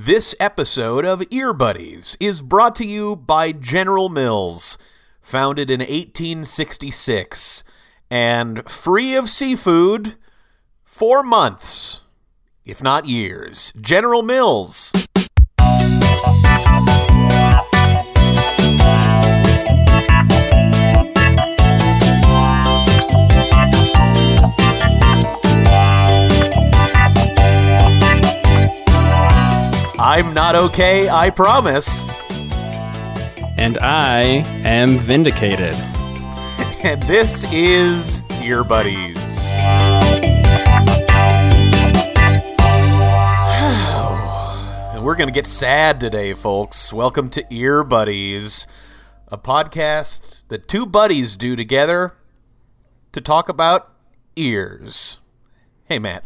This episode of Earbuddies is brought to you by General Mills, founded in 1866, and free of seafood for months, if not years. General Mills. I'm not okay, I promise. And I am vindicated. And this is Earbuddies. and we're going to get sad today, folks. Welcome to Earbuddies, a podcast that two buddies do together to talk about ears. Hey, Mat.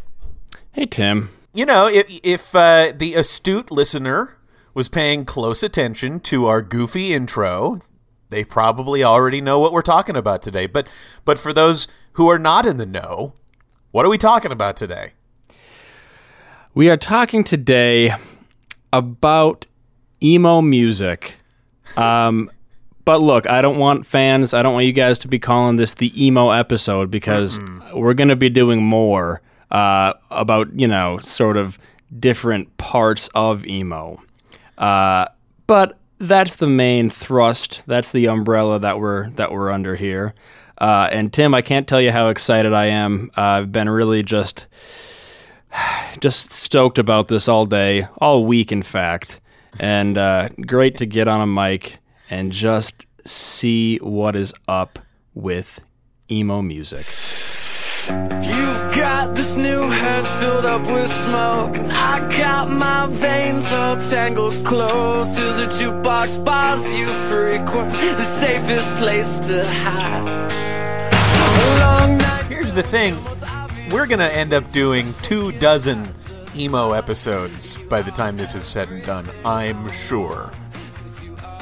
Hey, Tim. You know, if, if uh, the astute listener was paying close attention to our goofy intro, they probably already know what we're talking about today. But but for those who are not in the know, what are we talking about today? We are talking today about emo music. Um, but look, I don't want fans, I don't want you guys to be calling this the emo episode because we're going to be doing more uh, about, you know, sort of different parts of emo. Uh, but that's the main thrust. That's the umbrella that we're that we're under here. Uh, and Tim, I can't tell you how excited I am. Uh, I've been really just just stoked about this all day, all week, in fact. And uh, great to get on a mic and just see what is up with emo music. You've got this new head filled up with smoke. I got my veins all tangled close to the jukebox bars you frequent. The safest place to hide. Here's the thing we're to end up doing two dozen emo episodes by the time this is said and done, I'm sure.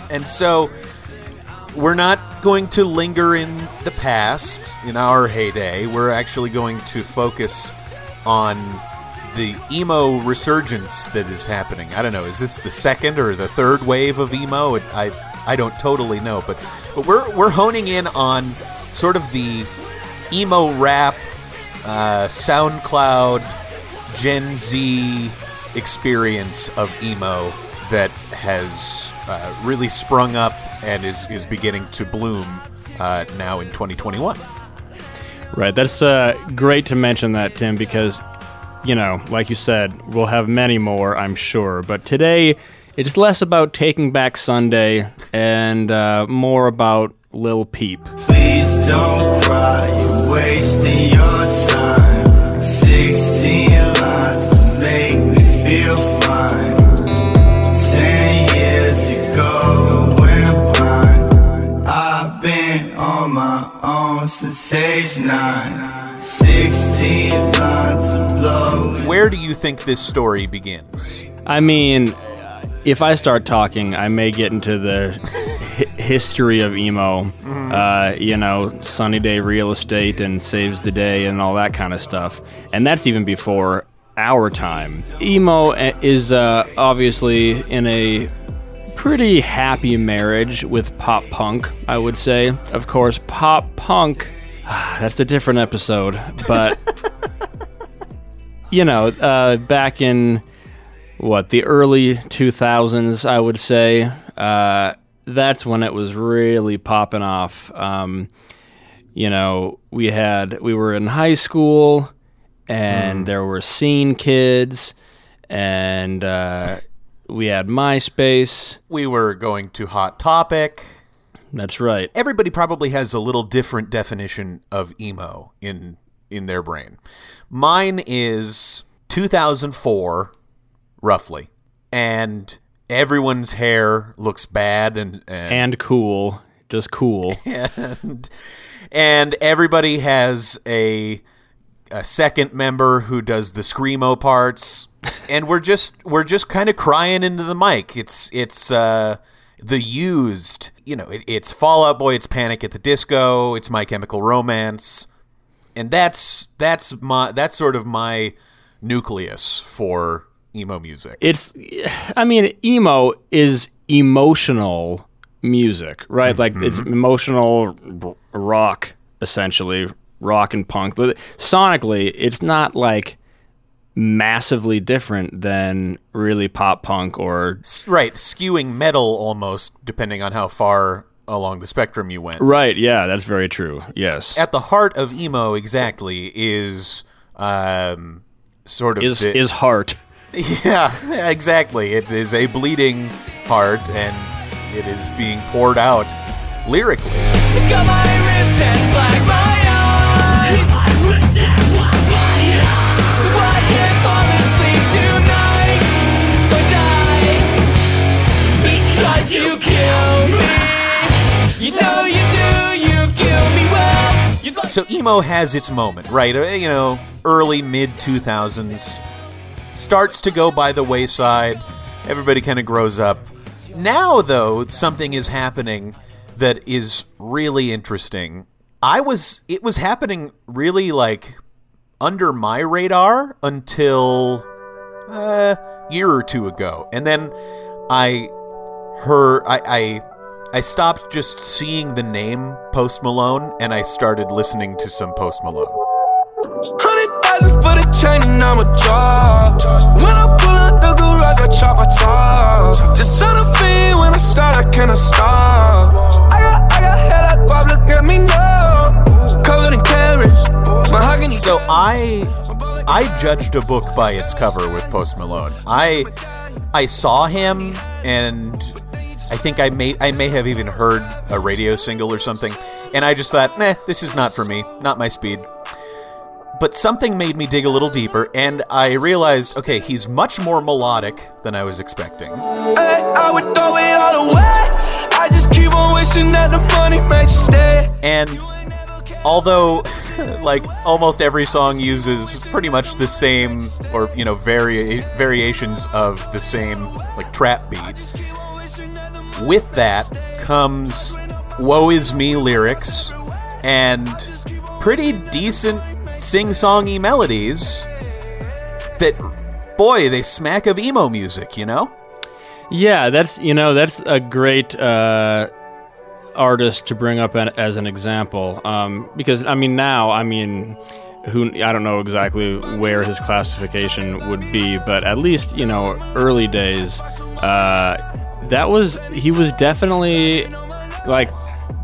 And so we're not going to linger in the past, in our heyday. We're actually going to focus on the emo resurgence that is happening. I don't know, is this the second or the third wave of emo? I I don't totally know, but but we're we're honing in on sort of the emo rap, uh, SoundCloud, Gen Z experience of emo that has uh, really sprung up and is, is beginning to bloom uh, now in 2021. Right. That's uh, great to mention that, Tim, because, you know, like you said, we'll have many more, I'm sure. But today, it's less about Taking Back Sunday and uh, more about Lil Peep. Please don't cry, you're wasting your time. Own since age 9. 16 lines to blow. Where do you think this story begins? I mean, if I start talking, I may get into the hi- history of emo. Uh, you know, sunny day real estate and saves the day and all that kind of stuff. And that's even before our time. Emo uh, is uh, obviously in a pretty happy marriage with pop punk, I would say. Of course, pop punk. That's a different episode, but you know, uh, back in what the early 2000s i would say uh, that's when it was really popping off. Um, you know we had we were in high school and there were scene kids and uh, we had myspace. We were going to Hot Topic. That's right Everybody probably has a little different definition of emo in in their brain. Mine is 2004 roughly. And everyone's hair looks bad and and, and cool just cool and and everybody has a a second member who does the screamo parts and we're just we're just kind of crying into the mic it's it's uh the used you know it, it's Fall Out Boy it's panic at the disco it's my chemical romance and that's that's my that's sort of my nucleus for emo music. it's i mean emo is emotional music right? Like it's mm-hmm. emotional rock essentially rock and punk. Sonically it's not like massively different than really pop punk or right, skewing metal almost, depending on how far along the spectrum you went. right yeah that's very true yes At the heart of emo, exactly, is um, sort of is the- is heart yeah, exactly. It is a bleeding heart, and it is being poured out lyrically. Know you do, you kill me well. Like So emo has its moment, right? Uh, You know, early mid 2000s starts to go by the wayside. Everybody kind of grows up. Now though, something is happening that is really interesting. I was it was happening really like under my radar until a year or two ago. And then I heard I, I I stopped just seeing the name Post Malone and I started listening to some Post Malone. Hundred thousand for the chain I'm a drop. When I pull out the garage, I chop my top. Just a fiend when I start, I cannot stop. I got, I got head like Bob, look at me now. Covered in carrots. So I I judged a book by its cover with Post Malone. I I saw him and I think I may I may have even heard a radio single or something, and I just thought, nah, this is not for me, not my speed. But something made me dig a little deeper, and I realized, okay, he's much more melodic than I was expecting. I would throw it all away. I just keep on wishing that the money makes stay. And although, like, almost every song uses pretty much the same, or, you know, vari- variations of the same, like, trap beat, with that comes Woe Is Me lyrics and pretty decent sing songy melodies that, boy, they smack of emo music, you know? Yeah, that's you know that's a great uh, artist to bring up as an example um, because I mean now I mean who I don't know exactly where his classification would be, but at least you know early days uh, that was he was definitely like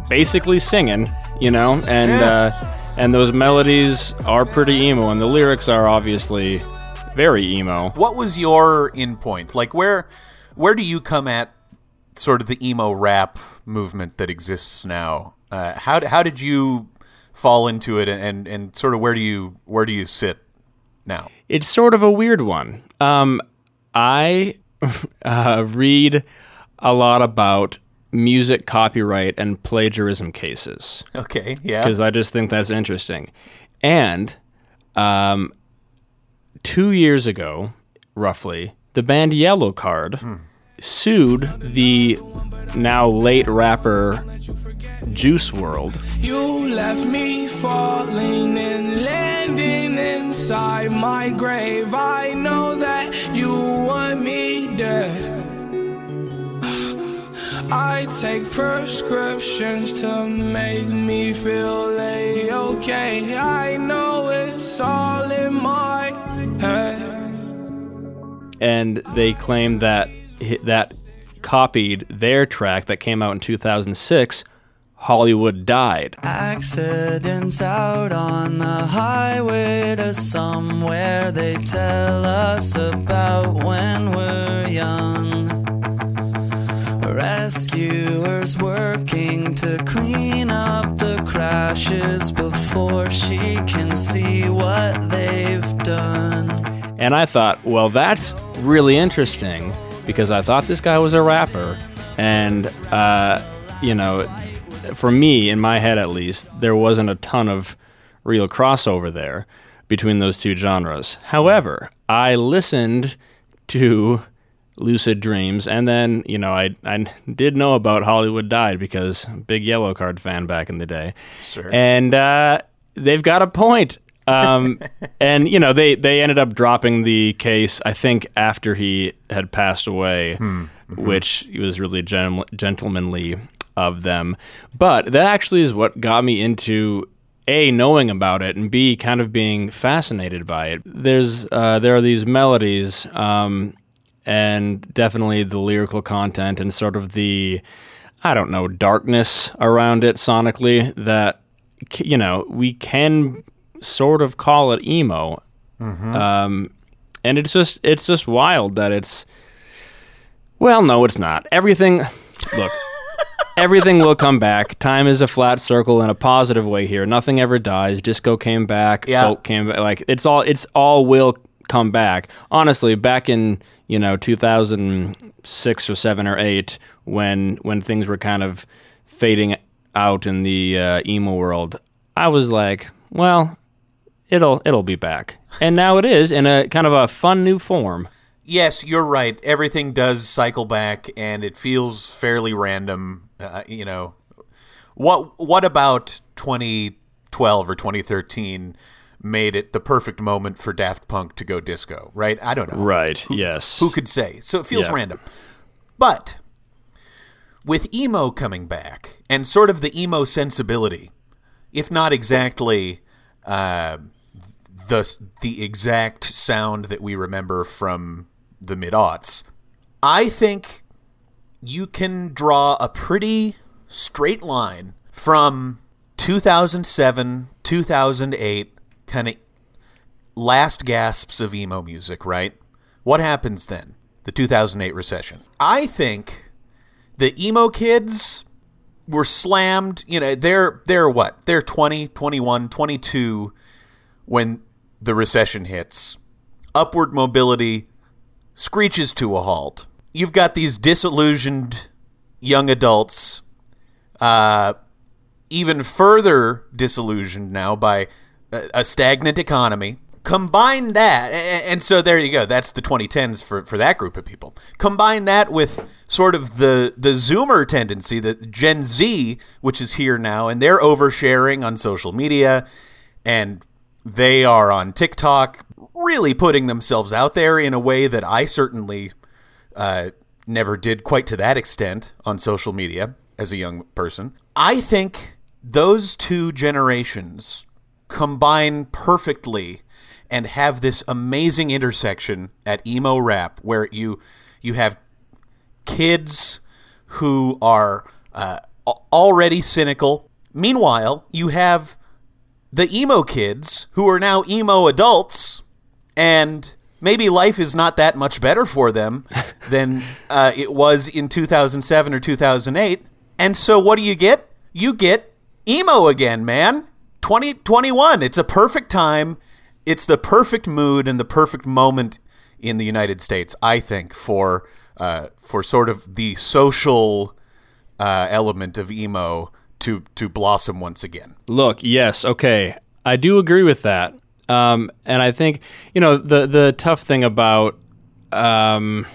basically singing, you know, and Yeah. uh, and those melodies are pretty emo, and the lyrics are obviously very emo. What was your in point? Like where where do you come at sort of the emo rap movement that exists now? Uh, how how did you fall into it and, and and sort of where do you where do you sit now? It's sort of a weird one. Um, I uh, read a lot about music copyright and plagiarism cases Okay, yeah. because I just think that's interesting. And um, two years ago, roughly, the band Yellowcard sued the now late rapper Juice WRLD You left me falling and landing inside my grave. I know that you I take prescriptions to make me feel a okay. I know it's all in my head. and they claim that that copied their track that came out in 2006 Holly Wood Died Accidents out on the highway to somewhere they tell us about when we're young. Rescuers working to clean up the crashes before she can see what they've done. and i thought well that's really interesting because i thought this guy was a rapper and uh, you know for me in my head at least there wasn't a ton of real crossover there between those two genres however i listened to lucid dreams and then you know i i did know about Holly Wood Died because big Yellowcard fan back in the day Sure. and uh, they've got a point Um, and you know they they ended up dropping the case. I think after he had passed away, which was really gen- gentlemanly of them. But that actually is what got me into a knowing about it and b kind of being fascinated by it. There's uh, there are these melodies. Um, and definitely the lyrical content and sort of the I don't know darkness around it sonically that you know we can sort of call it emo, um, and it's just it's just wild that it's well no it's not everything look. Everything will come back. Time is a flat circle in a positive way here. Nothing ever dies. Disco came back. Yeah. Folk came back. Like it's all. It's all will come back. Honestly, back in you know 2006 or seven or eight, when when things were kind of fading out in the uh, emo world, I was like, well, it'll it'll be back, and now it is in a kind of a fun new form. Yes, you're right. Everything does cycle back, and it feels fairly random. Uh, you know, what what about 2012 or 2013 made it the perfect moment for Daft Punk to go disco? Right? I don't know. Right. Yes. Who could say? So it feels Yeah. random. But with emo coming back and sort of the emo sensibility, if not exactly uh, the the exact sound that we remember from the mid aughts, I think you can draw a pretty straight line from 2007, 2008, kind of last gasps of emo music, right? What happens then? The 2008 recession. I think the emo kids were slammed, you know, they're they're what? They're 20, 21, 22 when the recession hits. Upward mobility screeches to a halt. You've got these disillusioned young adults uh, even further disillusioned now by a, stagnant economy. Combine that, and so there you go. That's the 2010s for, for that group of people. Combine that with sort of the the Zoomer tendency, the Gen Z, which is here now, and they're oversharing on social media, and they are on TikTok, really putting themselves out there in a way that I certainly uh, never did quite to that extent on social media as a young person. I think those two generations combine perfectly and have this amazing intersection at emo rap where you you have kids who are uh, already cynical. Meanwhile, you have the emo kids who are now emo adults and maybe life is not that much better for them than uh, it was in 2007 or 2008 and so what do you get? You get emo again man 2021 it's a perfect time it's the perfect mood and the perfect moment in the united states i think for uh, for sort of the social uh, element of emo to to blossom once again Look, yes, okay. I do agree with that. Um, and I think, you know, the the tough thing about um,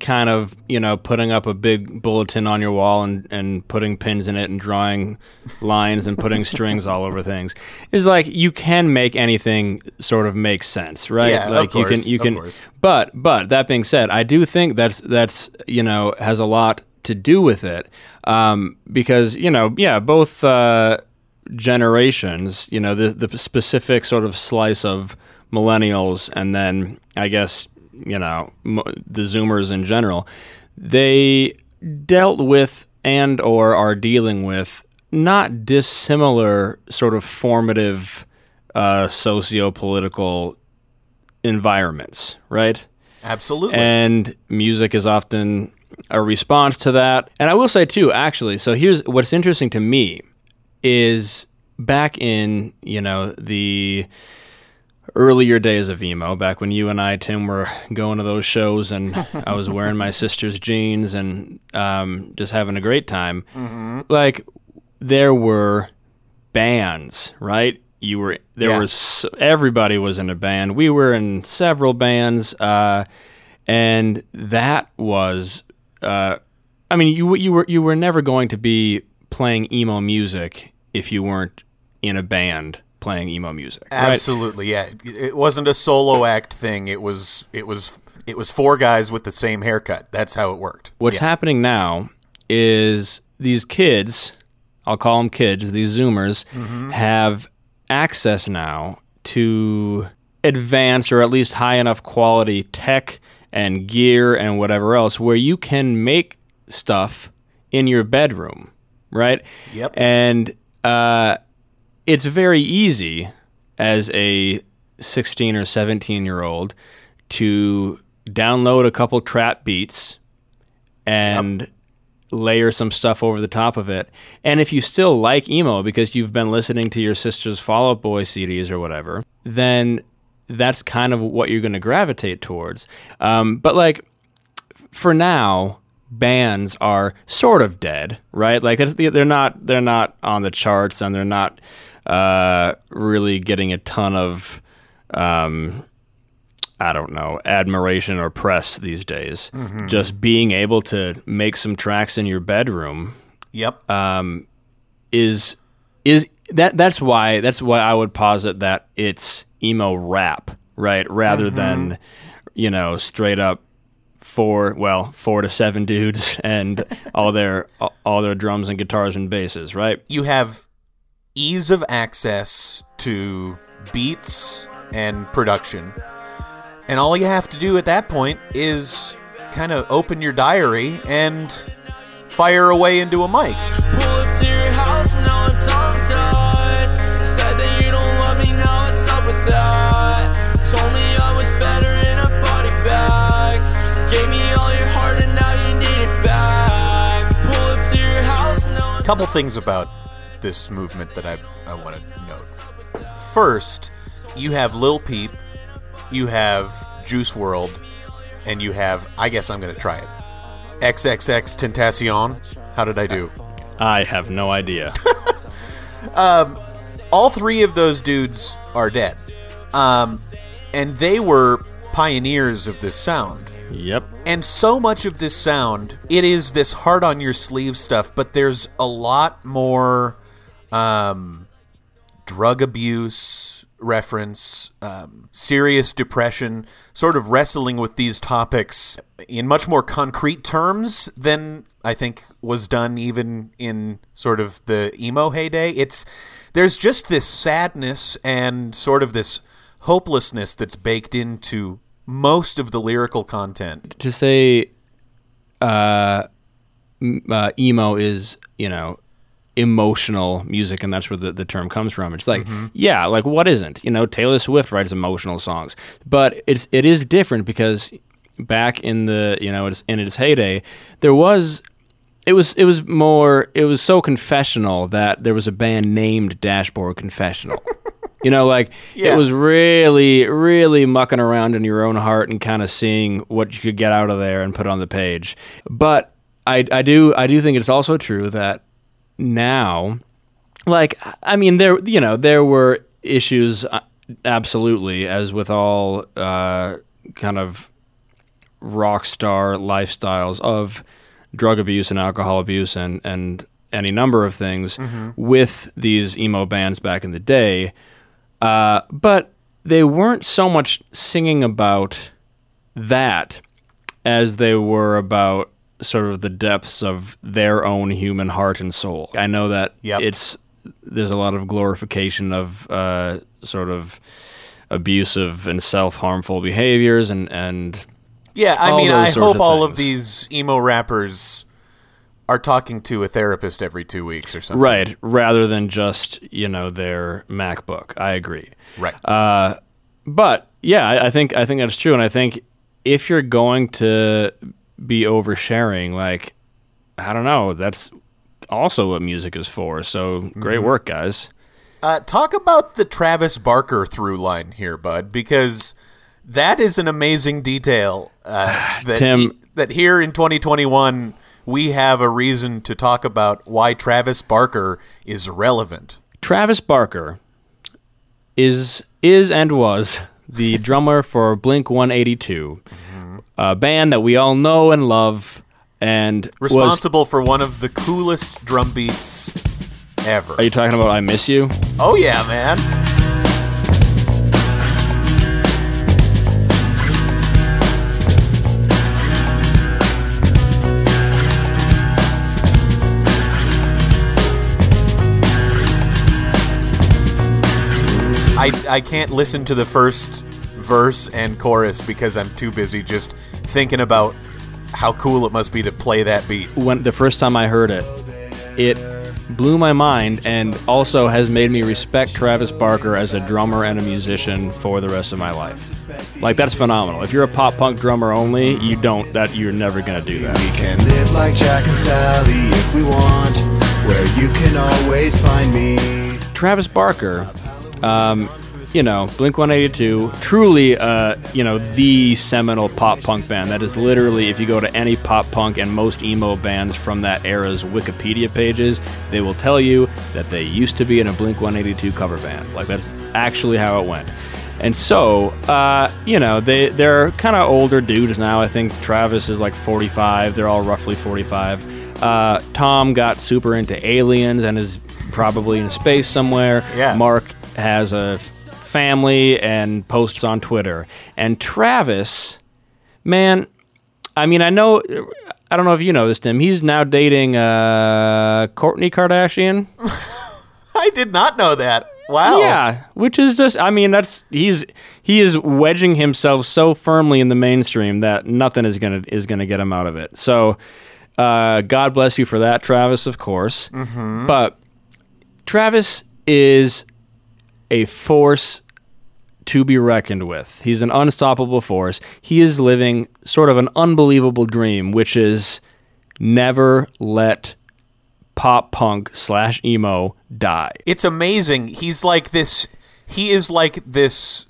kind of, you know, putting up a big bulletin on your wall and, and putting pins in it and drawing lines and putting strings all over things is like you can make anything sort of make sense, right? Yeah, of like you course, can you of can course. but but that being said, I do think that's that's you know has a lot to do with it um, because you know yeah both uh, generations you know the the specific sort of slice of millennials and then I guess you know the Zoomers in general they dealt with and or are dealing with not dissimilar sort of formative uh, socio-political environments, right? absolutely And music is often a response to that. And I will say too, actually, so here's what's interesting to me is back in, you know, the earlier days of emo, back when you and I, Tim, were going to those shows and I was wearing my sister's jeans and um, just having a great time. Like, there were bands, right? You were there Yeah. was everybody was in a band. We were in several bands, uh, and that was, uh, I mean, you you were you were never going to be playing emo music if you weren't in a band playing emo music. right? Absolutely, yeah. It- It wasn't a solo act thing. It was it was it was four guys with the same haircut. That's how it worked. What's Yeah. happening now is these kids, I'll call them kids, these Zoomers, Mm-hmm. have access now to advanced or at least high enough quality tech and gear and whatever else where you can make stuff in your bedroom, right? Yep. And uh, it's very easy as a 16 or 17 year old to download a couple trap beats and layer some stuff over the top of it. And if you still like emo because you've been listening to your sister's Fall Out Boy CDs or whatever, then that's kind of what you're going to gravitate towards. Um, but like for now, bands are sort of dead, right? Like they're not they're not on the charts and they're not uh, really getting a ton of um, I don't know admiration or press these days. Just being able to make some tracks in your bedroom Yep. Um, is is that that's why that's why I would posit that it's emo rap, right? Rather than you know straight up four well four to seven dudes and all their all their drums and guitars and basses, right? you have ease of access to beats and production. And all you have to do at that point is kind of open your diary and fire away into a mic. Pull up to your house, now I'm tongue tied. Said that you don't love me, now what's up with that? Told me I was better in a body bag. Gave me all your heart and now you need it back. Pull up to your house, now I'm couple things about this movement that I, I want to note. First, you have Lil Peep, you have Juice WRLD, and you have, I guess I'm going to try it, XXXTentacion. How did I do? I have no idea. um, All three of those dudes are dead. Um, and they were pioneers of this sound. yep. And so much of this sound, it is this hard on your sleeve stuff, but there's a lot more um, drug abuse reference, um, serious depression, sort of wrestling with these topics in much more concrete terms than I think was done even in sort of the emo heyday. It's there's just this sadness and sort of this hopelessness that's baked into most of the lyrical content. to say uh, uh, emo is you know emotional music and that's where the, the term comes from. It's like mm-hmm. yeah like what isn't? You know taylor swift writes emotional songs but it's it is different because back in the you know it's in its heyday there was it was it was more it was so confessional that there was a band named dashboard confessional. You know like Yeah. it was really really mucking around in your own heart and kind of seeing what you could get out of there and put on the page. But i i do i do think it's also true that now like i mean there you know there were issues uh, absolutely as with all uh kind of rock star lifestyles of drug abuse and alcohol abuse and and any number of things with these emo bands back in the day. Uh, but they weren't so much singing about that as they were about sort of the depths of their own human heart and soul. I know that Yep. it's there's a lot of glorification of uh, sort of abusive and self harmful behaviors and and Yeah, I mean, I hope of all of these emo rappers are talking to a therapist every two weeks or something. right rather than just you know their MacBook. I agree. Right. Uh, but yeah, I, I think I think that's true, and I think if you're going to be oversharing, like I don't know, that's also what music is for. So great Mm-hmm. work, guys. Uh, talk about the Travis Barker through line here, bud, because that is an amazing detail. Uh, that Tim- that here in 2021 we have a reason to talk about why Travis Barker is relevant. Travis Barker is is and was the drummer for Blink 182, a band that we all know and love, and responsible was, for one of the coolest drum beats ever. Are you talking about "I Miss You"? Oh yeah, man. I, I can't listen to the first verse and chorus because I'm too busy just thinking about how cool it must be to play that beat. when the first time I heard it, it blew my mind and also has made me respect Travis Barker as a drummer and a musician for the rest of my life. Like that's phenomenal. If you're a pop punk drummer only, you don't that you're never gonna do that. We can live like Jack and Sally if we want, where you can always find me. Travis Barker, um, you know, Blink 182, truly, uh, you know, the seminal pop punk band. That is literally, if you go to any pop punk and most emo bands from that era's Wikipedia pages, they will tell you that they used to be in a Blink 182 cover band. Like, that's actually how it went. And so, uh, you know, they, they're kind of older dudes now. I think Travis is like 45. They're all roughly 45. Uh, Tom got super into aliens and is probably in space somewhere. Yeah. Mark has a family and posts on Twitter. And Travis, man, I mean, I know, I don't know if you know this, Tim. He's now dating uh, Kourtney Kardashian. I did not know that. Wow. Yeah, which is just I mean that's he's he is wedging himself so firmly in the mainstream that nothing is gonna is gonna get him out of it. So uh, God bless you for that, Travis, of course. But Travis is a force to be reckoned with. He's an unstoppable force. He is living sort of an unbelievable dream, which is never let pop punk slash emo die. It's amazing. He's like this. He is like this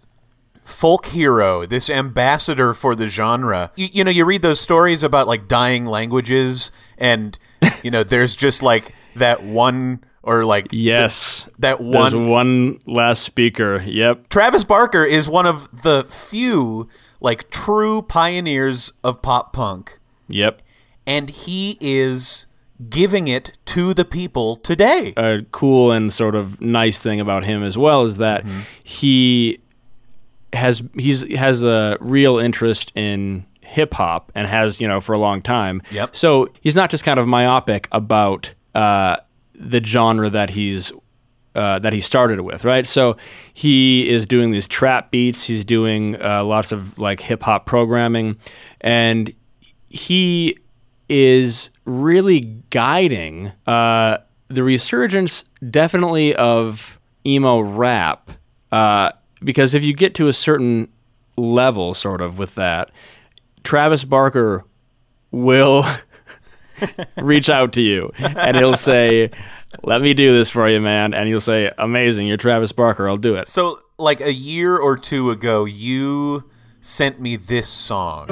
folk hero, this ambassador for the genre. You, you know, you read those stories about like dying languages, and you know, there's just like that one or like Yes. that There's one. one last speaker. Yep. Travis Barker is one of the few like true pioneers of pop punk, Yep. and he is giving it to the people today. A cool and sort of nice thing about him as well is that he has he's has a real interest in hip hop and has you know for a long time. Yep. So he's not just kind of myopic about uh, the genre that he's uh, that he started with, right? So he is doing these trap beats. He's doing uh, lots of like hip hop programming, and he is really guiding uh, the resurgence, definitely of emo rap. Uh, because if you get to a certain level, sort of with that, Travis Barker will reach out to you and he'll say, "Let me do this for you, man." And you'll say, "Amazing, you're Travis Barker. I'll do it." So, like a year or two ago, you sent me this song.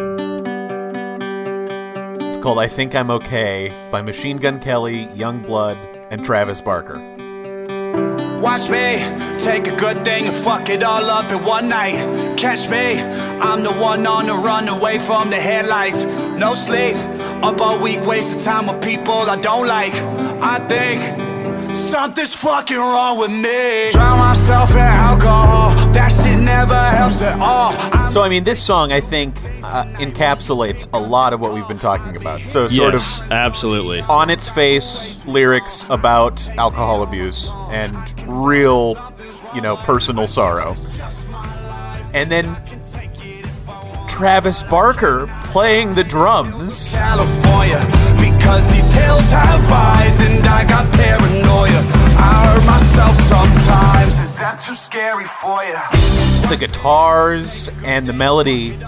It's called I Think I'm Okay by Machine Gun Kelly, Yungblud, and Travis Barker. Watch me take a good thing and fuck it all up in one night. Catch me, I'm the one on the run away from the headlights. No sleep, up all week, wasting time with people I don't like. I think something's fucking wrong with me. Drown myself in alcohol, that shit never helps at all. I'm So, I mean, this song, I think, uh, encapsulates a lot of what we've been talking about. So, sort yes, of absolutely. on its face lyrics about alcohol abuse and real, you know, personal sorrow. And then Travis Barker playing the drums. California because these hills have eyes and I got paranoia. I hurt myself sometimes. Is that too scary for you? The guitars and the melody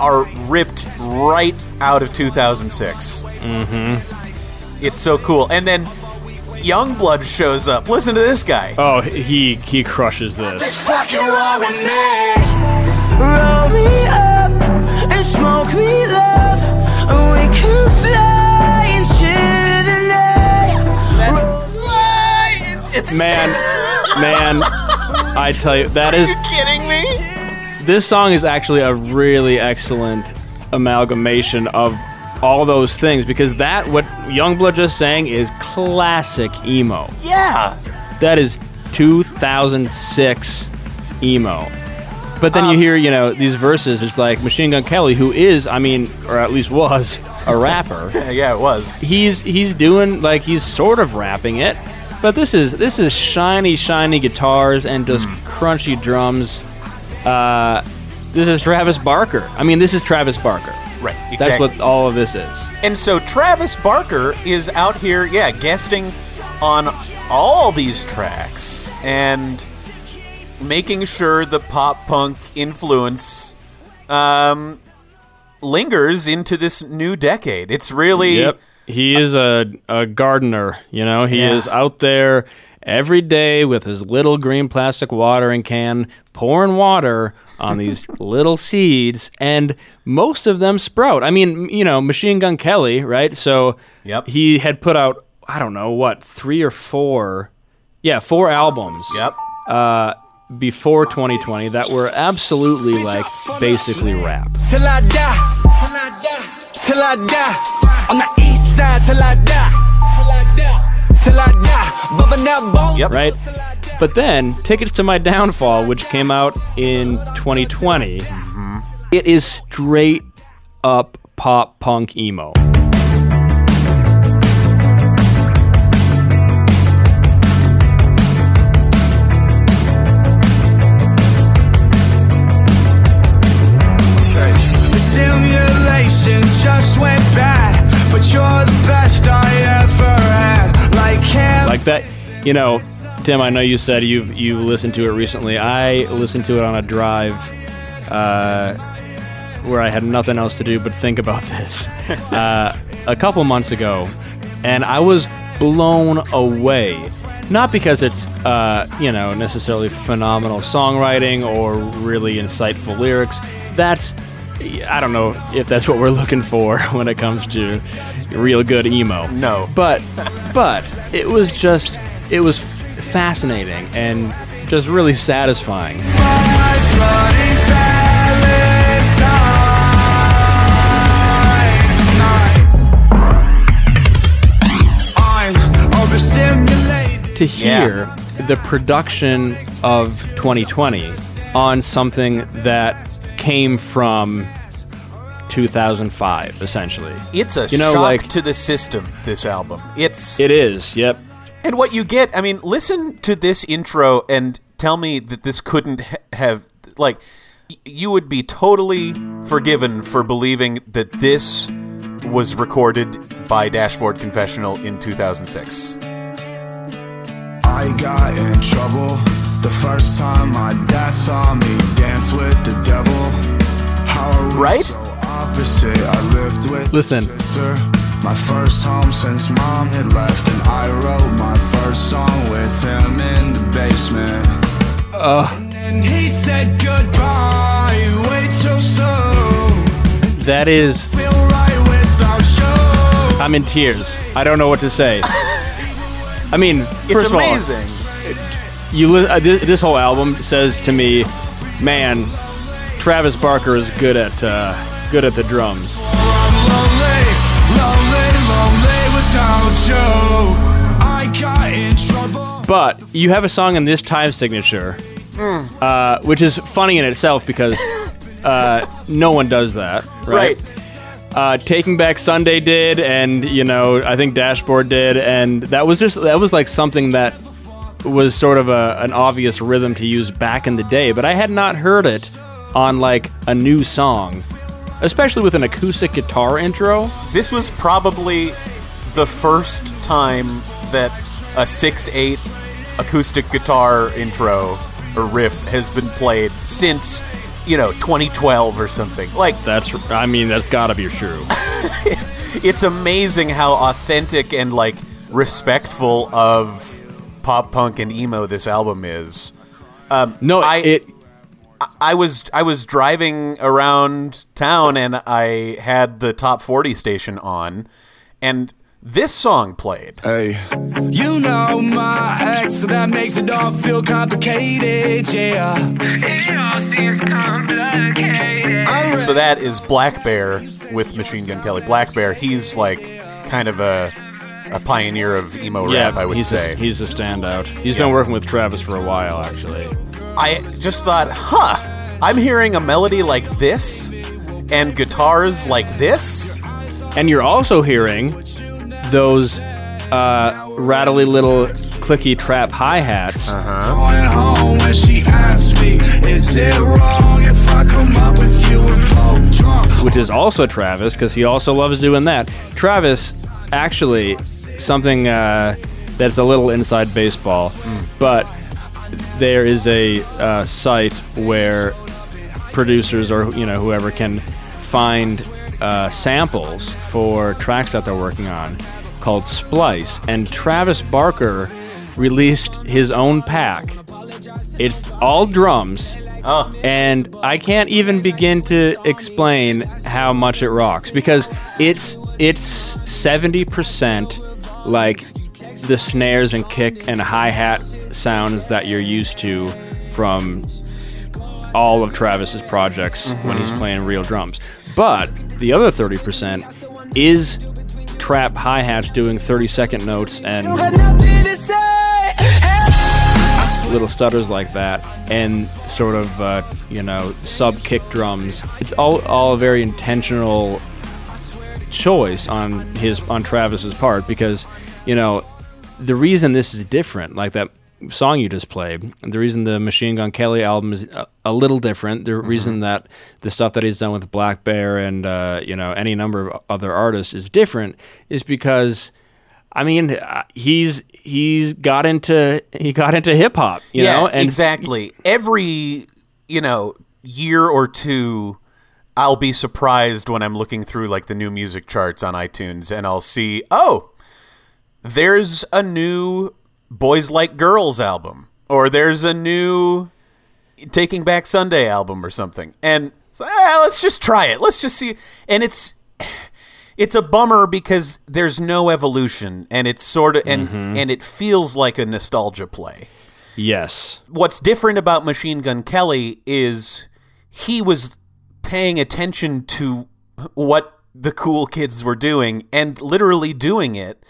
are ripped right out of 2006. Mm-hmm. It's so cool. And then Yungblud shows up. Listen to this guy. Oh, he he crushes this. Man, man, I tell you, that is Are you kidding me? this song is actually a really excellent amalgamation of all those things because that what Yungblud just sang is classic emo. Yeah. That is 2006 emo. But then you um, hear, you know, these verses. It's like Machine Gun Kelly, who is, I mean, or at least was, a rapper. Yeah, yeah, it was. he's he's doing like he's sort of rapping it, But this is this is shiny, shiny guitars and just crunchy drums. Uh, this is Travis Barker. I mean, this is Travis Barker. Right, That's what all of this is. And so Travis Barker is out here, yeah, guesting on all these tracks and making sure the pop punk influence um, lingers into this new decade. It's really Yep. He is a, a gardener, you know. He Yeah. is out there every day with his little green plastic watering can, pouring water on these little seeds, and most of them sprout. I mean, you know, Machine Gun Kelly, right? So Yep. he had put out, I don't know, what, three or four, yeah, four albums Yep. uh, before 2020 that were absolutely like basically rap. till I die, till I die, till I die. On side till I die, till I die, till I die. Bumping that bone. Yep. right? But then, Tickets to My Downfall, which came out in 2020, mm-hmm. it is straight up pop punk emo. Like that, you know, Tim, I know you said you've you listened to it recently. I listened to it on a drive uh, where I had nothing else to do but think about this uh, a couple months ago, and I was blown away. Not because it's uh, you know necessarily phenomenal songwriting or really insightful lyrics. That's I don't know if that's what we're looking for when it comes to real good emo. No. But but it was just it was fascinating and just really satisfying. To hear the production of 2020 on something that came from 2005 essentially. It's a You know, shock like- to the system, this album. It's It is. Yep. And what you get, I mean, listen to this intro and tell me that this couldn't ha- have, like, you would be totally forgiven for believing that this was recorded by Dashboard Confessional in 2006. I got in trouble the first time my dad saw me dance with the devil. How Right? so Listen. my sister. My first home since mom had left, and I wrote my first song with him in the basement. And he said goodbye, way too soon. That is Feel right without you. I'm in tears. I don't know what to say. I mean, It's first of all, you li- uh, this, this whole album says to me, man, Travis Barker is good at uh, good at the drums. I'm lonely, lonely, lonely without you. I got in trouble. But you have a song in this time signature, uh, which is funny in itself because uh, no one does that, right? Right. Uh, Taking Back Sunday did, and you know I think Dashboard did, and that was just that was like something that was sort of a, an obvious rhythm to use back in the day, but I had not heard it on like a new song, especially with an acoustic guitar intro. This was probably the first time that a 6 8 acoustic guitar intro or riff has been played since, you know, 2012 or something. Like, That's I mean that's got to be true. it's amazing how authentic and like respectful of pop punk and emo this album is. Um, no, I- it I was I was driving around town and I had the top 40 station on and this song played. Hey, you know my ex, so that makes it all feel complicated, yeah. It all seems complicated. So that is Blackbear with Machine Gun Kelly. Blackbear, he's like kind of a a pioneer of emo yeah, rap, I would he's say. A, he's a standout. He's Yeah. been working with Travis for a while actually. I just thought, huh, I'm hearing a melody like this and guitars like this. And you're also hearing those uh, rattly little clicky trap hi hats. Going home when she asked me, is it wrong if I come up with you and both drunk? which is also Travis because he also loves doing that. Travis, actually, something uh, that's a little inside baseball, but there is a uh, site where producers or you know whoever can find uh, samples for tracks that they're working on called Splice, and Travis Barker released his own pack. It's all drums. Oh. And I can't even begin to explain how much it rocks because it's it's 70% like the snares and kick and hi-hat sounds that you're used to from all of Travis's projects when he's playing real drums. But the other 30% is trap hi-hats doing 30 second notes and little stutters like that and sort of uh, you know sub kick drums. It's all all a very intentional choice on his on Travis's part because you know the reason this is different like that song you just played the reason the Machine Gun Kelly album is a, a little different the reason that the stuff that he's done with Blackbear and uh, you know any number of other artists is different is because I mean, uh, he's he's got into he got into hip hop, you yeah, know, and exactly. Every you know year or two, I'll be surprised when I'm looking through like the new music charts on iTunes, and I'll see, oh, there's a new Boys Like Girls album, or there's a new Taking Back Sunday album, or something, and it's like, ah, let's just try it. Let's just see, and it's it's a bummer because there's no evolution, and it's sort of and and it feels like a nostalgia play. Yes, what's different about Machine Gun Kelly is he was paying attention to what the cool kids were doing and literally doing it.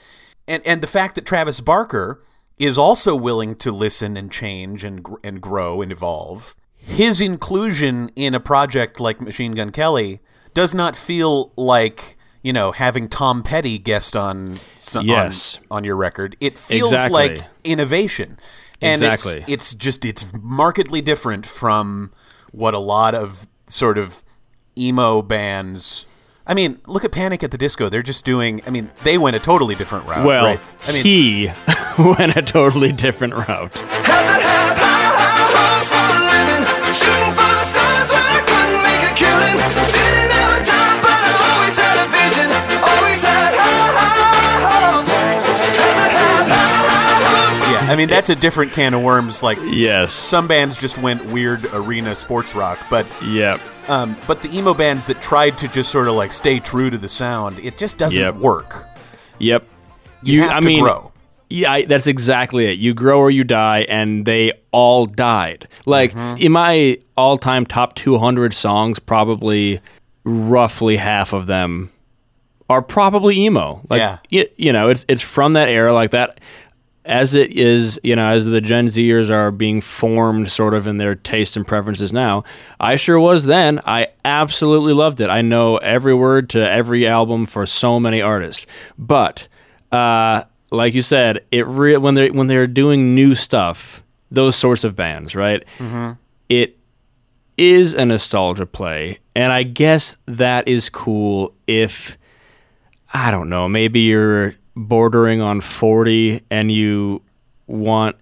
And and the fact that Travis Barker is also willing to listen and change and and grow and evolve. His inclusion in a project like Machine Gun Kelly does not feel like you know having Tom Petty guest on so- on- Yes. on, your record. It feels Exactly. like innovation. And Exactly. it's it's just it's markedly different from what a lot of sort of emo bands I mean, look at Panic at the Disco. They're just doing I mean, they went a totally different route, well, right? I mean, he went a totally different route. I mean that's a different can of worms like Yes. some bands just went weird arena sports rock, but yeah, um but the emo bands that tried to just sort of like stay true to the sound, it just doesn't Yep. work. Yep. You, have I to mean, grow. Yeah, I, that's exactly it. You grow or you die, and they all died. Like Mm-hmm. in my all-time top 200 songs, probably roughly half of them are probably emo. Like Yeah. y- you know, it's it's from that era like that. As it is, you know, as the Gen Zers are being formed sort of in their tastes and preferences now, I sure was then. I absolutely loved it. I know every word to every album for so many artists. But uh, like you said, it re- when they when they're doing new stuff, those sorts of bands, right? It is a nostalgia play, and I guess that is cool if I don't know, maybe you're bordering on 40 and you want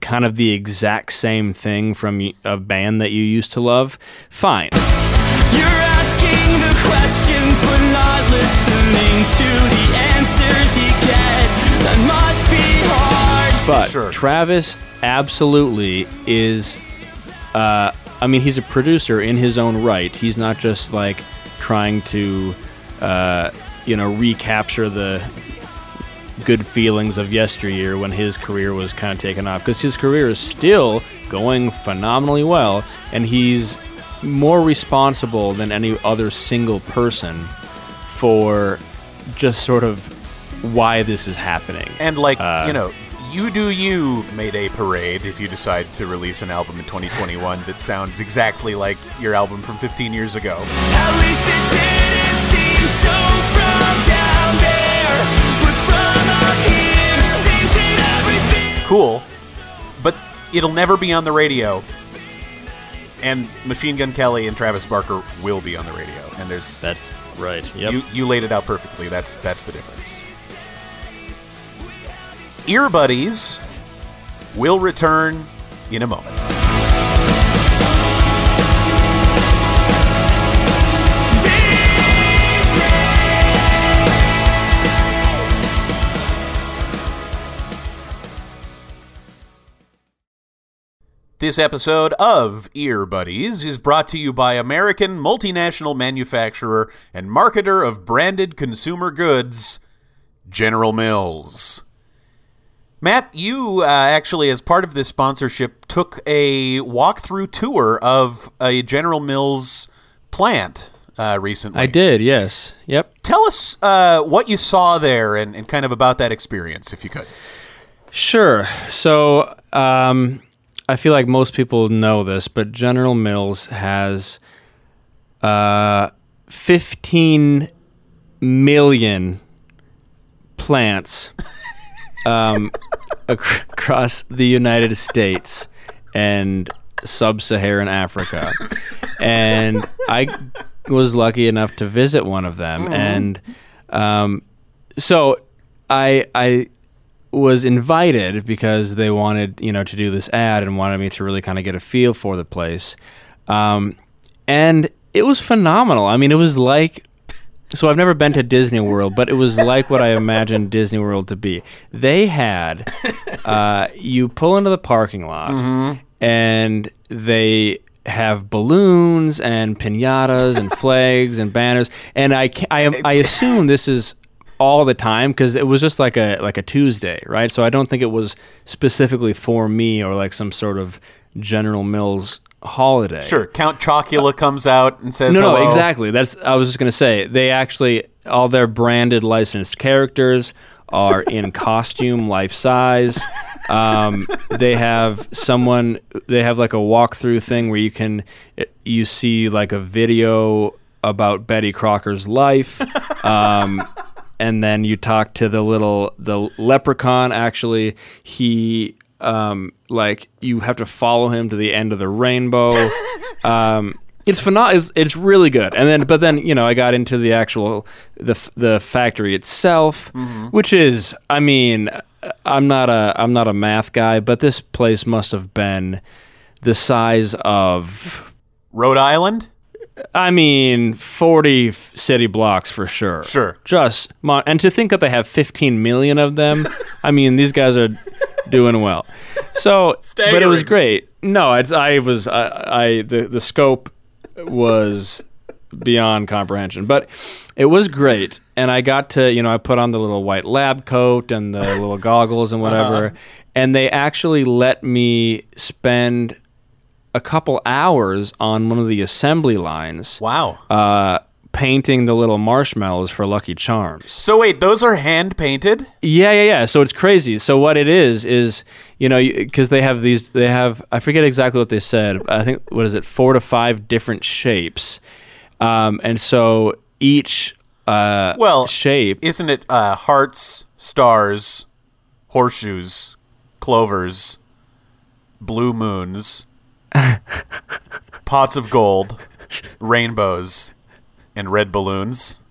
kind of the exact same thing from a band that you used to love. Fine. You're asking the questions but not listening to the answers you get. That must be hard. But Sure. Travis absolutely is. Uh, I mean, he's a producer in his own right. He's not just like trying to, uh, you know, recapture the good feelings of yesteryear when his career was kind of taken off. Because his career is still going phenomenally well, and he's more responsible than any other single person for just sort of why this is happening. And like, Uh, you know, you do you Mayday Parade if you decide to release an album in 2021 that sounds exactly like your album from 15 years ago. There. But from up here, seems that everything Cool. it'll never be on the radio. And Machine Gun Kelly and Travis Barker will be on the radio. And there's That's right. Yep. you you laid it out perfectly. That's that's the difference. Earbuddies will return in a moment. This episode of Earbuddies is brought to you by American multinational manufacturer and marketer of branded consumer goods, General Mills. Mat, you uh, actually, as part of this sponsorship, took a walkthrough tour of a General Mills plant uh, recently. I did. Yes. Yep. Tell us uh, what you saw there and, and kind of about that experience, if you could. Sure. So, um, I feel like most people know this, but General Mills has uh, 15 million plants um, ac- across the United States and sub-Saharan Africa, and I was lucky enough to visit one of them, and um, so I I was invited because they wanted you know to do this ad and wanted me to really kind of get a feel for the place, um, and it was phenomenal. I mean, it was like so I've never been to Disney World, but it was like what I imagined Disney World to be. They had uh, you pull into the parking lot, and they have balloons and pinatas and flags and banners, and I I, am, I assume this is all the time because it was just like a like a Tuesday, right? So I don't think it was specifically for me or like some sort of General Mills holiday. Sure, Count Chocula comes out and says No, no, hello. exactly. That's I was just gonna say they actually all their branded licensed characters are in costume, life size. Um, they have someone. They have like a walkthrough thing where you can you see like a video about Betty Crocker's life. Um, and then you talk to the little the leprechaun actually. He um like you have to follow him to the end of the rainbow. Um it's phenomenal it's, it's really good. And then but then you know i got into the actual the the factory itself which is i mean i'm not a i'm not a math guy but this place must have been the size of Rhode Island? I mean, 40 city blocks for sure. Sure. Just, mon- and to think that they have 15 million of them, I mean, these guys are doing well. So, but it was great. No, it's, I was, I, I, the, the scope was beyond comprehension, but it was great. And I got to, you know, I put on the little white lab coat and the little goggles and whatever. Uh-huh. And they actually let me spend a couple hours on one of the assembly lines Wow. uh, painting the little marshmallows for Lucky Charms. so wait, those are hand painted? Yeah, yeah, yeah. So it's crazy. So what it is is, you know, because they have these, they have I forget exactly what they said. I think what is it, four to five different shapes, um, and so each uh, Well, shape. Isn't it uh, hearts, stars, horseshoes, clovers, blue moons, pots of gold, rainbows, and red balloons?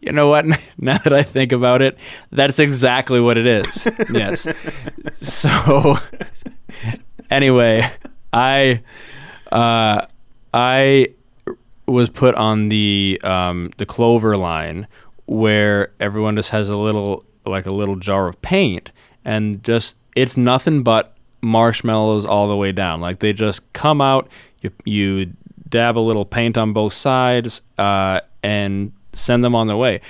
You know what? Now that I think about it, that's exactly what it is. yes. So, anyway, I, uh, I was put on the um, the clover line where everyone just has a little like a little jar of paint and just it's nothing but marshmallows all the way down. Like they just come out, you you dab a little paint on both sides, uh, and send them on their way.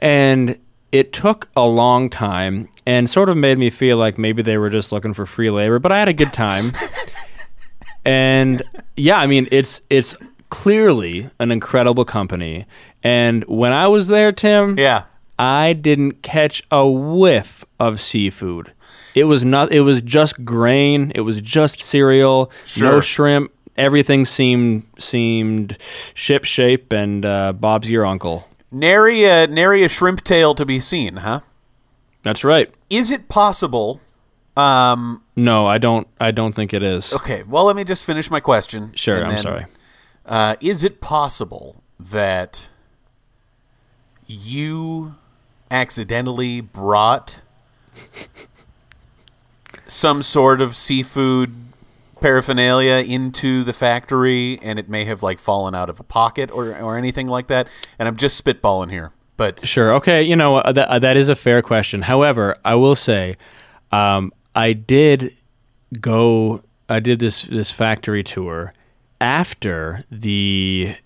And it took a long time and sort of made me feel like maybe they were just looking for free labor, but I had a good time. and yeah, I mean it's it's clearly an incredible company. And when I was there, Tim, Yeah. I didn't catch a whiff of seafood. It was not. It was just grain. It was just cereal. No shrimp. Everything seemed seemed ship shape and uh, Bob's your uncle. Nary a, nary a shrimp tail to be seen, huh? That's right. Is it possible Um, No, I don't. I don't think it is. okay, well, let me just finish my question. Sure, I'm then, sorry. Uh, is it possible that you accidentally brought some sort of seafood paraphernalia into the factory and it may have like fallen out of a pocket or, or anything like that? And I'm just spitballing here. But Sure. Okay. You know uh, that uh, that is a fair question. However, I will say, um, I did go. I did this this factory tour after the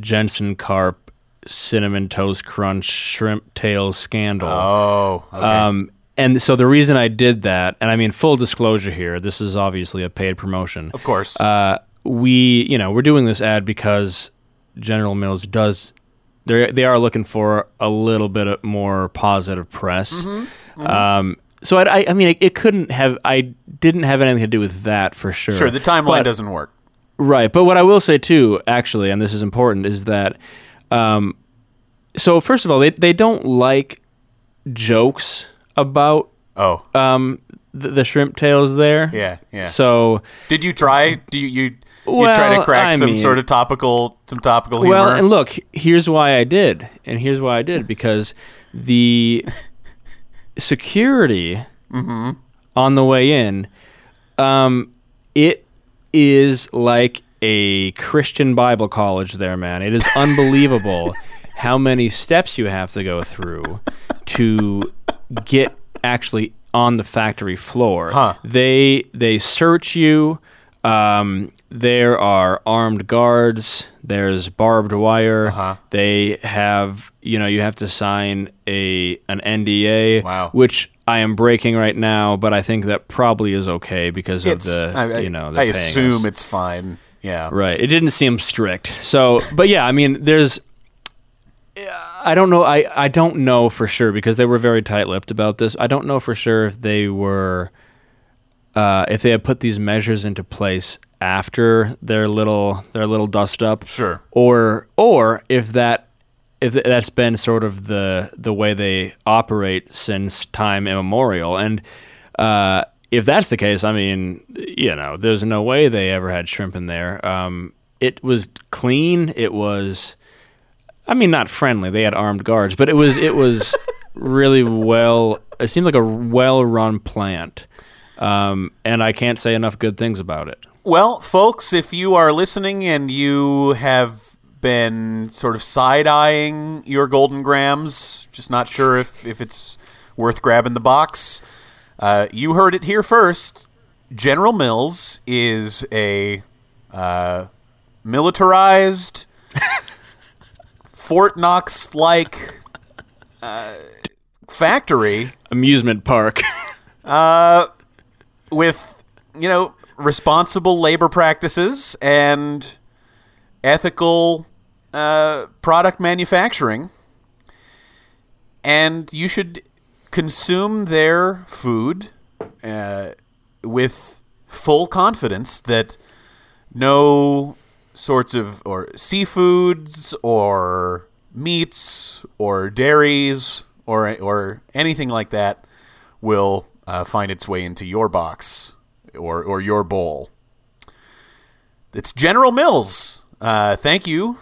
Jensen Karp cinnamon toast crunch shrimp tail scandal. oh, okay. Um, and so the reason I did that, and I mean full disclosure here, this is obviously a paid promotion. of course. Uh, we, you know, we're doing this ad because General Mills does. They they are looking for a little bit of more positive press. Mm-hmm, Um, so I, I, I mean, it, it couldn't have. I didn't have anything to do with that for sure. sure, the timeline But- doesn't work. Right, but what I will say too, actually, and this is important, is that, um, so first of all, they they don't like jokes about Oh, um the, the shrimp tails there. yeah, yeah. So Did you try? Do you you, you try to crack I some mean- sort of topical some topical humor? Well, and look, here's why I did, and here's why I did because the security Mm-hmm. on the way in, um, it is like a Christian Bible college there, man. It is unbelievable how many steps you have to go through to get actually on the factory floor. Huh. They they search you. Um, there are armed guards. There's barbed wire. Uh-huh. They have you know you have to sign a an NDA. Wow. Which I am breaking right now, but I think that probably is okay because of the I, I- you know. I assume us. it's fine. Yeah. Right. It didn't seem strict. So, but yeah, I mean, there's. I don't know. I, I don't know for sure because they were very tight-lipped about this. I don't know for sure if they were, uh, if they had put these measures into place after their little their little dust up, Sure. or or if that if that's been sort of the the way they operate since time immemorial and uh, if that's the case i mean you know there's no way they ever had shrimp in there. Um, it was clean. It was i mean not friendly. They had armed guards but it was it was really well it seemed like a well run plant. Um, and i can't say enough good things about it. Well, folks, if you are listening and you have been sort of side eyeing your Golden Grahams, just not sure if, if it's worth grabbing the box, uh, you heard it here first. General Mills is a uh, militarized Fort Knox like uh, factory. Amusement park. With you know responsible labor practices and ethical uh, product manufacturing. And you should consume their food uh, with full confidence that no sorts of or seafoods or meats or dairies or or anything like that will uh, find its way into your box or or your bowl. It's General Mills. Uh, thank you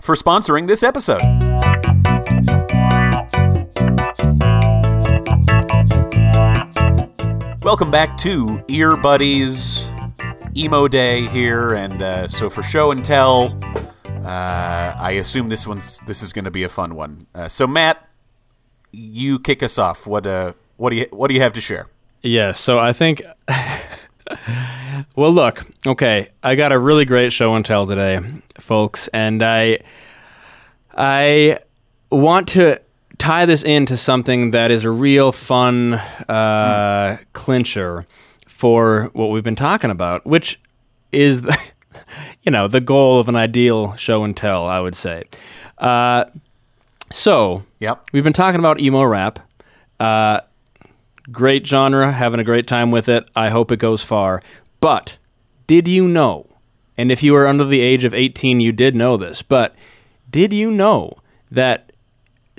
for sponsoring this episode. Welcome back to Earbuddies Emo Day here, and uh, so for show and tell, uh, I assume this one's this is going to be a fun one. Uh, so Mat, you kick us off. What uh, what do you what do you have to share? Yeah, so I think. well, look, okay, I got a really great show and tell today, folks, and I, I want to tie this into something that is a real fun uh, clincher for what we've been talking about, which is, the, you know, the goal of an ideal show and tell. I would say. Uh, so Yep. We've been talking about emo rap. Uh, great genre, having a great time with it. I hope it goes far. But did you know, and if you were under the age of 18, you did know this, but did you know that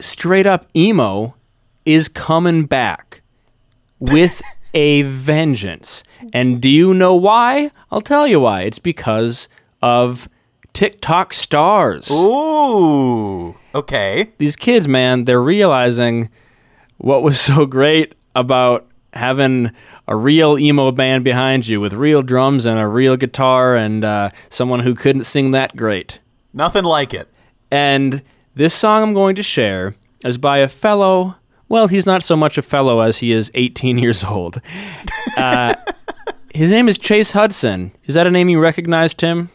straight up emo is coming back with a vengeance. And do you know why? I'll tell you why. It's because of TikTok stars. Ooh. Okay. These kids, man, they're realizing what was so great about having a real emo band behind you with real drums and a real guitar and uh, someone who couldn't sing that great. Nothing like it. And this song I'm going to share is by a fellow. Well, he's not so much a fellow as he is 18 years old. Uh, his name is Chase Hudson. Is that a name you recognize, Tim?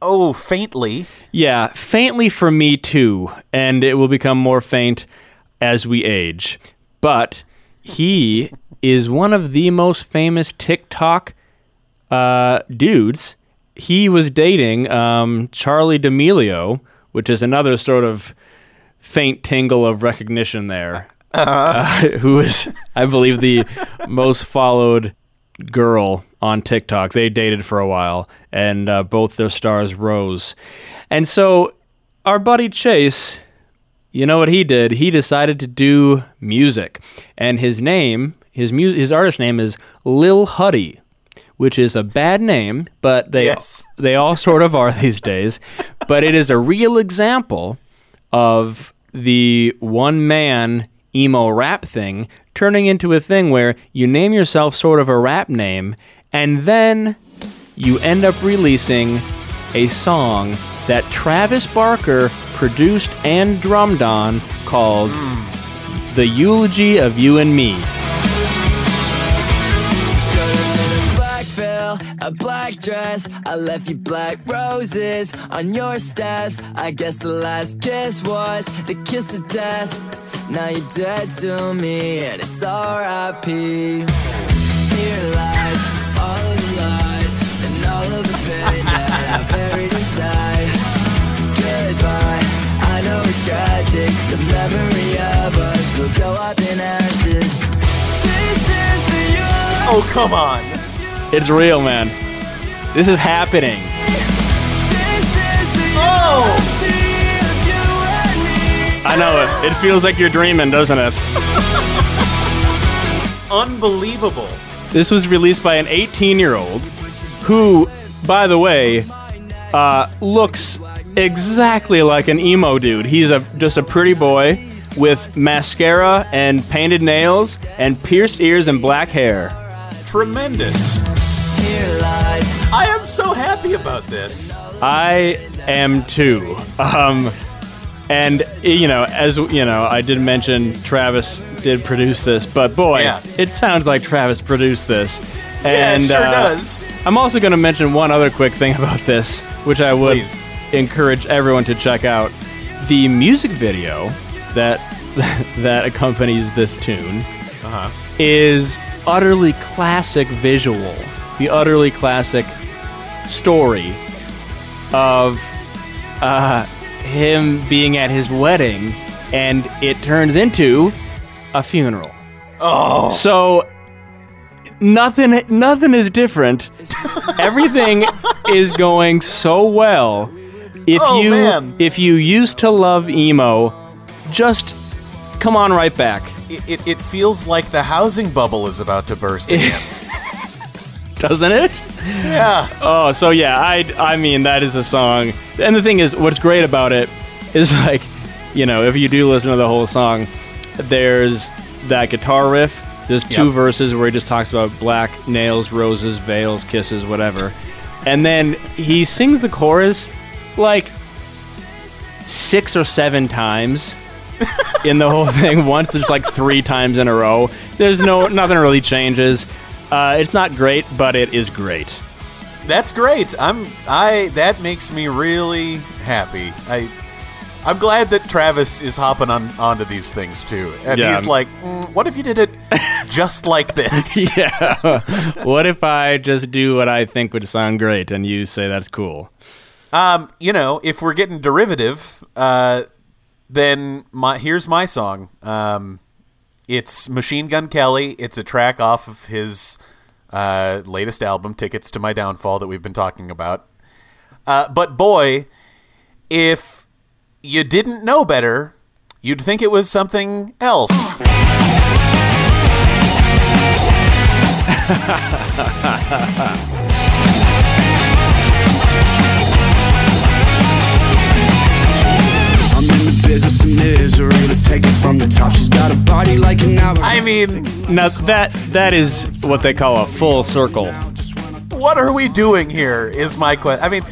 Oh, faintly. Yeah, faintly for me too, and it will become more faint as we age. But he is one of the most famous TikTok uh, dudes. He was dating um, Charli D'Amelio, which is another sort of faint tingle of recognition there. Uh, who is, I believe, the most followed girl on TikTok. They dated for a while, and uh, both their stars rose. And so, our buddy Chase, you know what he did? He decided to do music, and his name, his mu- his artist name is Lil Huddy, which is a bad name, but they Yes. they all sort of are these days. But it is a real example of the one man emo rap thing turning into a thing where you name yourself sort of a rap name and then you end up releasing a song that Travis Barker produced and drummed on called hmm. The Eulogy of You and Me. A black dress. I left you black roses on your steps. I guess the last kiss was the kiss of death. Now you're dead to me, and it's R.I.P. Here lies all of the lies and all of the pain that I buried inside. Goodbye. I know it's tragic. The memory of us will go up in ashes. This is the. Oh, come on. It's real, man. This is happening. Oh! I know it. It feels like you're dreaming, doesn't it? Unbelievable. This was released by an 18 year old who, by the way, uh, looks exactly like an emo dude. He's a just a pretty boy with mascara and painted nails and pierced ears and black hair. Tremendous. Lies I am so happy about this. I am too. Um, and you know, as you know, I did mention Travis did produce this, but boy, Yeah. it sounds like Travis produced this. Yeah, And it sure uh, does. I'm also going to mention one other quick thing about this, which I would Please. encourage everyone to check out. The music video that that accompanies this tune Uh-huh. is utterly classic visual, the utterly classic story of uh, him being at his wedding, and it turns into a funeral. Oh, So nothing nothing is different. Everything is going so well. If Oh, you man. if you used to love emo, just come on right back. it, it, it feels like the housing bubble is about to burst again. Doesn't it? yeah. Oh, so yeah, I I mean that is a song. And the thing is what's great about it is like, you know, if you do listen to the whole song, there's that guitar riff. There's two Yep. verses where he just talks about black nails, roses, veils, kisses, whatever. And then he sings the chorus like six or seven times in the whole thing. Once it's like three times in a row. There's no nothing really changes. Uh, it's not great, but it is great. That's great. I'm I that makes me really happy. I I'm glad that Travis is hopping on onto these things too. And Yeah. he's like, "Mm, what if you did it just like this? yeah. what if I just do what I think would sound great and you say that's cool? Um, you know, if we're getting derivative, uh, then my here's my song. Um, it's Machine Gun Kelly. It's a track off of his uh, latest album, Tickets to My Downfall, that we've been talking about. Uh, but boy, if you didn't know better, you'd think it was something else. Business misery. Let's take it from the top. She's got a body like an hour. I mean, Now that that is what they call a full circle. what are we doing here? Is my question. I mean,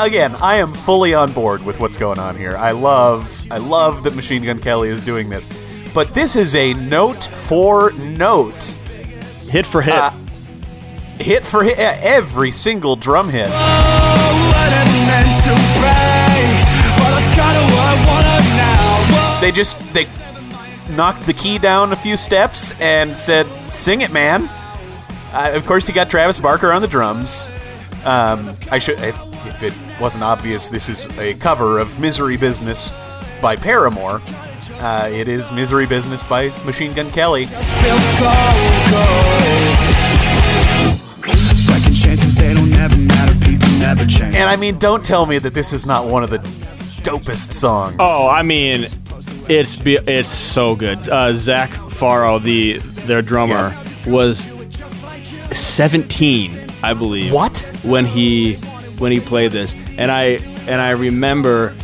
again, I am fully on board with what's going on here. I love, I love that Machine Gun Kelly is doing this, but this is a note for note, Hit for hit. Uh, hit for hit, every single drum hit. They just they knocked the key down a few steps and said, "Sing it, man." Uh, of course, you got Travis Barker on the drums. Um, I should, if, it wasn't obvious, this is a cover of "Misery Business" by Paramore. Uh, it is "Misery Business" by Machine Gun Kelly. And I mean, don't tell me that this is not one of the dopest songs. oh, I mean, it's be- it's so good. Uh, Zac Farro, the their drummer, was 17, I believe. What? when he when he played this and i and i remember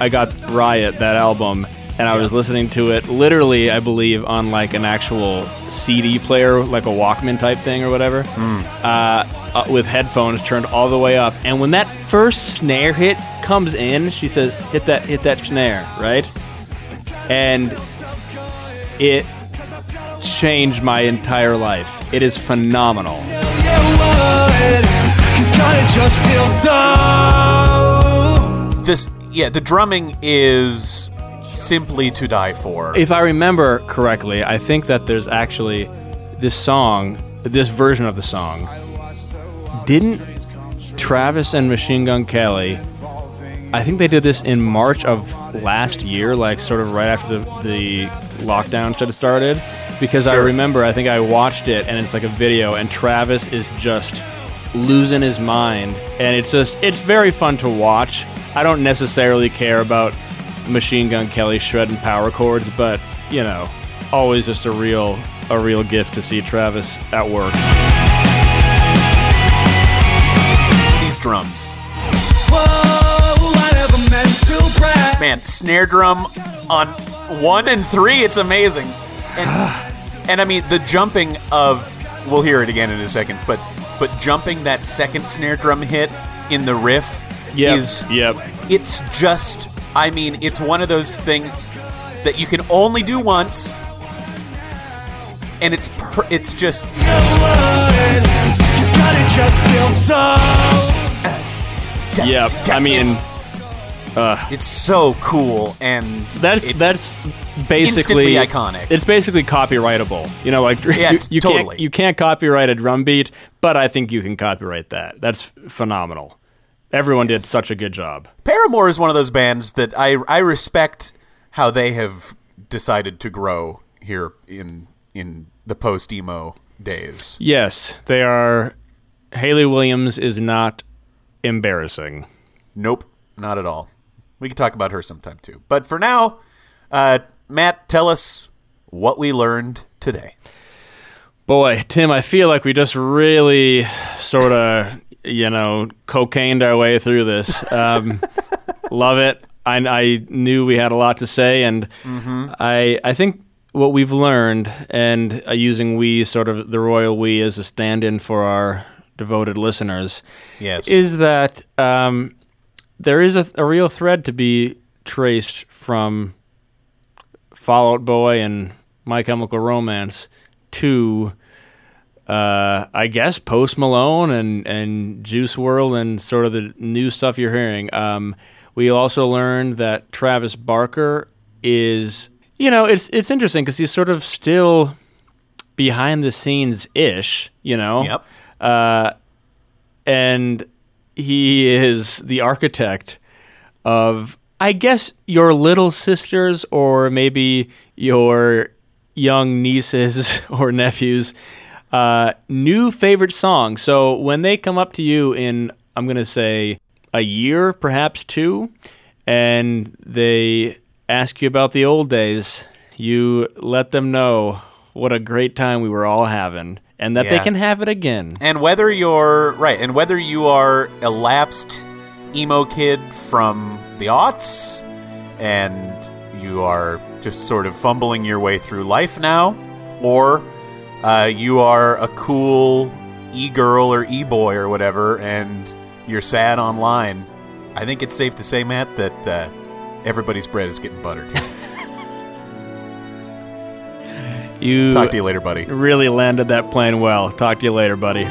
i got riot that album and i was listening to it literally i believe on like an actual cd player like a walkman type thing or whatever uh, uh, with headphones turned all the way up and when that first snare hit comes in she says hit that hit that snare right and it changed my entire life it is phenomenal This, yeah, the drumming is simply to die for. If I remember correctly, I think that there's actually this song, this version of the song. Didn't Travis and Machine Gun Kelly? I think they did this in March of last year, like sort of right after the, the lockdown sort of started. Because I remember, I think I watched it, and it's like a video, and Travis is just losing his mind, and it's just it's very fun to watch. I don't necessarily care about Machine Gun Kelly shredding power chords, but you know, always just a real a real gift to see Travis at work. These drums. Man, snare drum on one and three, it's amazing. And and I mean the jumping of we'll hear it again in a second, but but jumping that second snare drum hit in the riff Yep, is yep. it's just I mean, it's one of those things that you can only do once and it's per- it's just Yep. I mean, it's, it's so cool and that's it's- that's basically iconic. It's basically copyrightable. You know, like Yeah, you, you totally. can't you can't copyright a drum beat, but I think you can copyright that. That's phenomenal. Everyone did such a good job. Paramore is one of those bands that I I respect how they have decided to grow here in in the post emo days. Yes, they are. Hayley Williams is not embarrassing. Nope, not at all. We could talk about her sometime too. But for now, uh, Mat, tell us what we learned today. Boy, Tim, I feel like we just really sort of, you know, cocained our way through this. Um, love it. I, I knew we had a lot to say, and I I think what we've learned, and uh, using we sort of the royal we as a stand-in for our devoted listeners, Yes. is that um, there is a, a real thread to be traced from Fall Out Boy and My Chemical Romance to, uh, I guess, Post Malone and, and Juice WRLD and sort of the new stuff you're hearing. Um, we also learned that Travis Barker is, you know, it's it's interesting because he's sort of still behind the scenes ish, you know Yep. and he is the architect of I guess your little sisters or maybe your young nieces or nephews uh, new favorite song. So when they come up to you in I'm going to say a year, perhaps two, and they ask you about the old days, you let them know what a great time we were all having and that they can have it again. And whether you're right, and whether you are a lapsed emo kid from the aughts, and you are just sort of fumbling your way through life now, or uh, you are a cool e girl or e boy or whatever, and you're sad online, I think it's safe to say, Mat, that uh, everybody's bread is getting buttered. You Talk to you later, buddy. really landed that plane well. Talk to you later, buddy.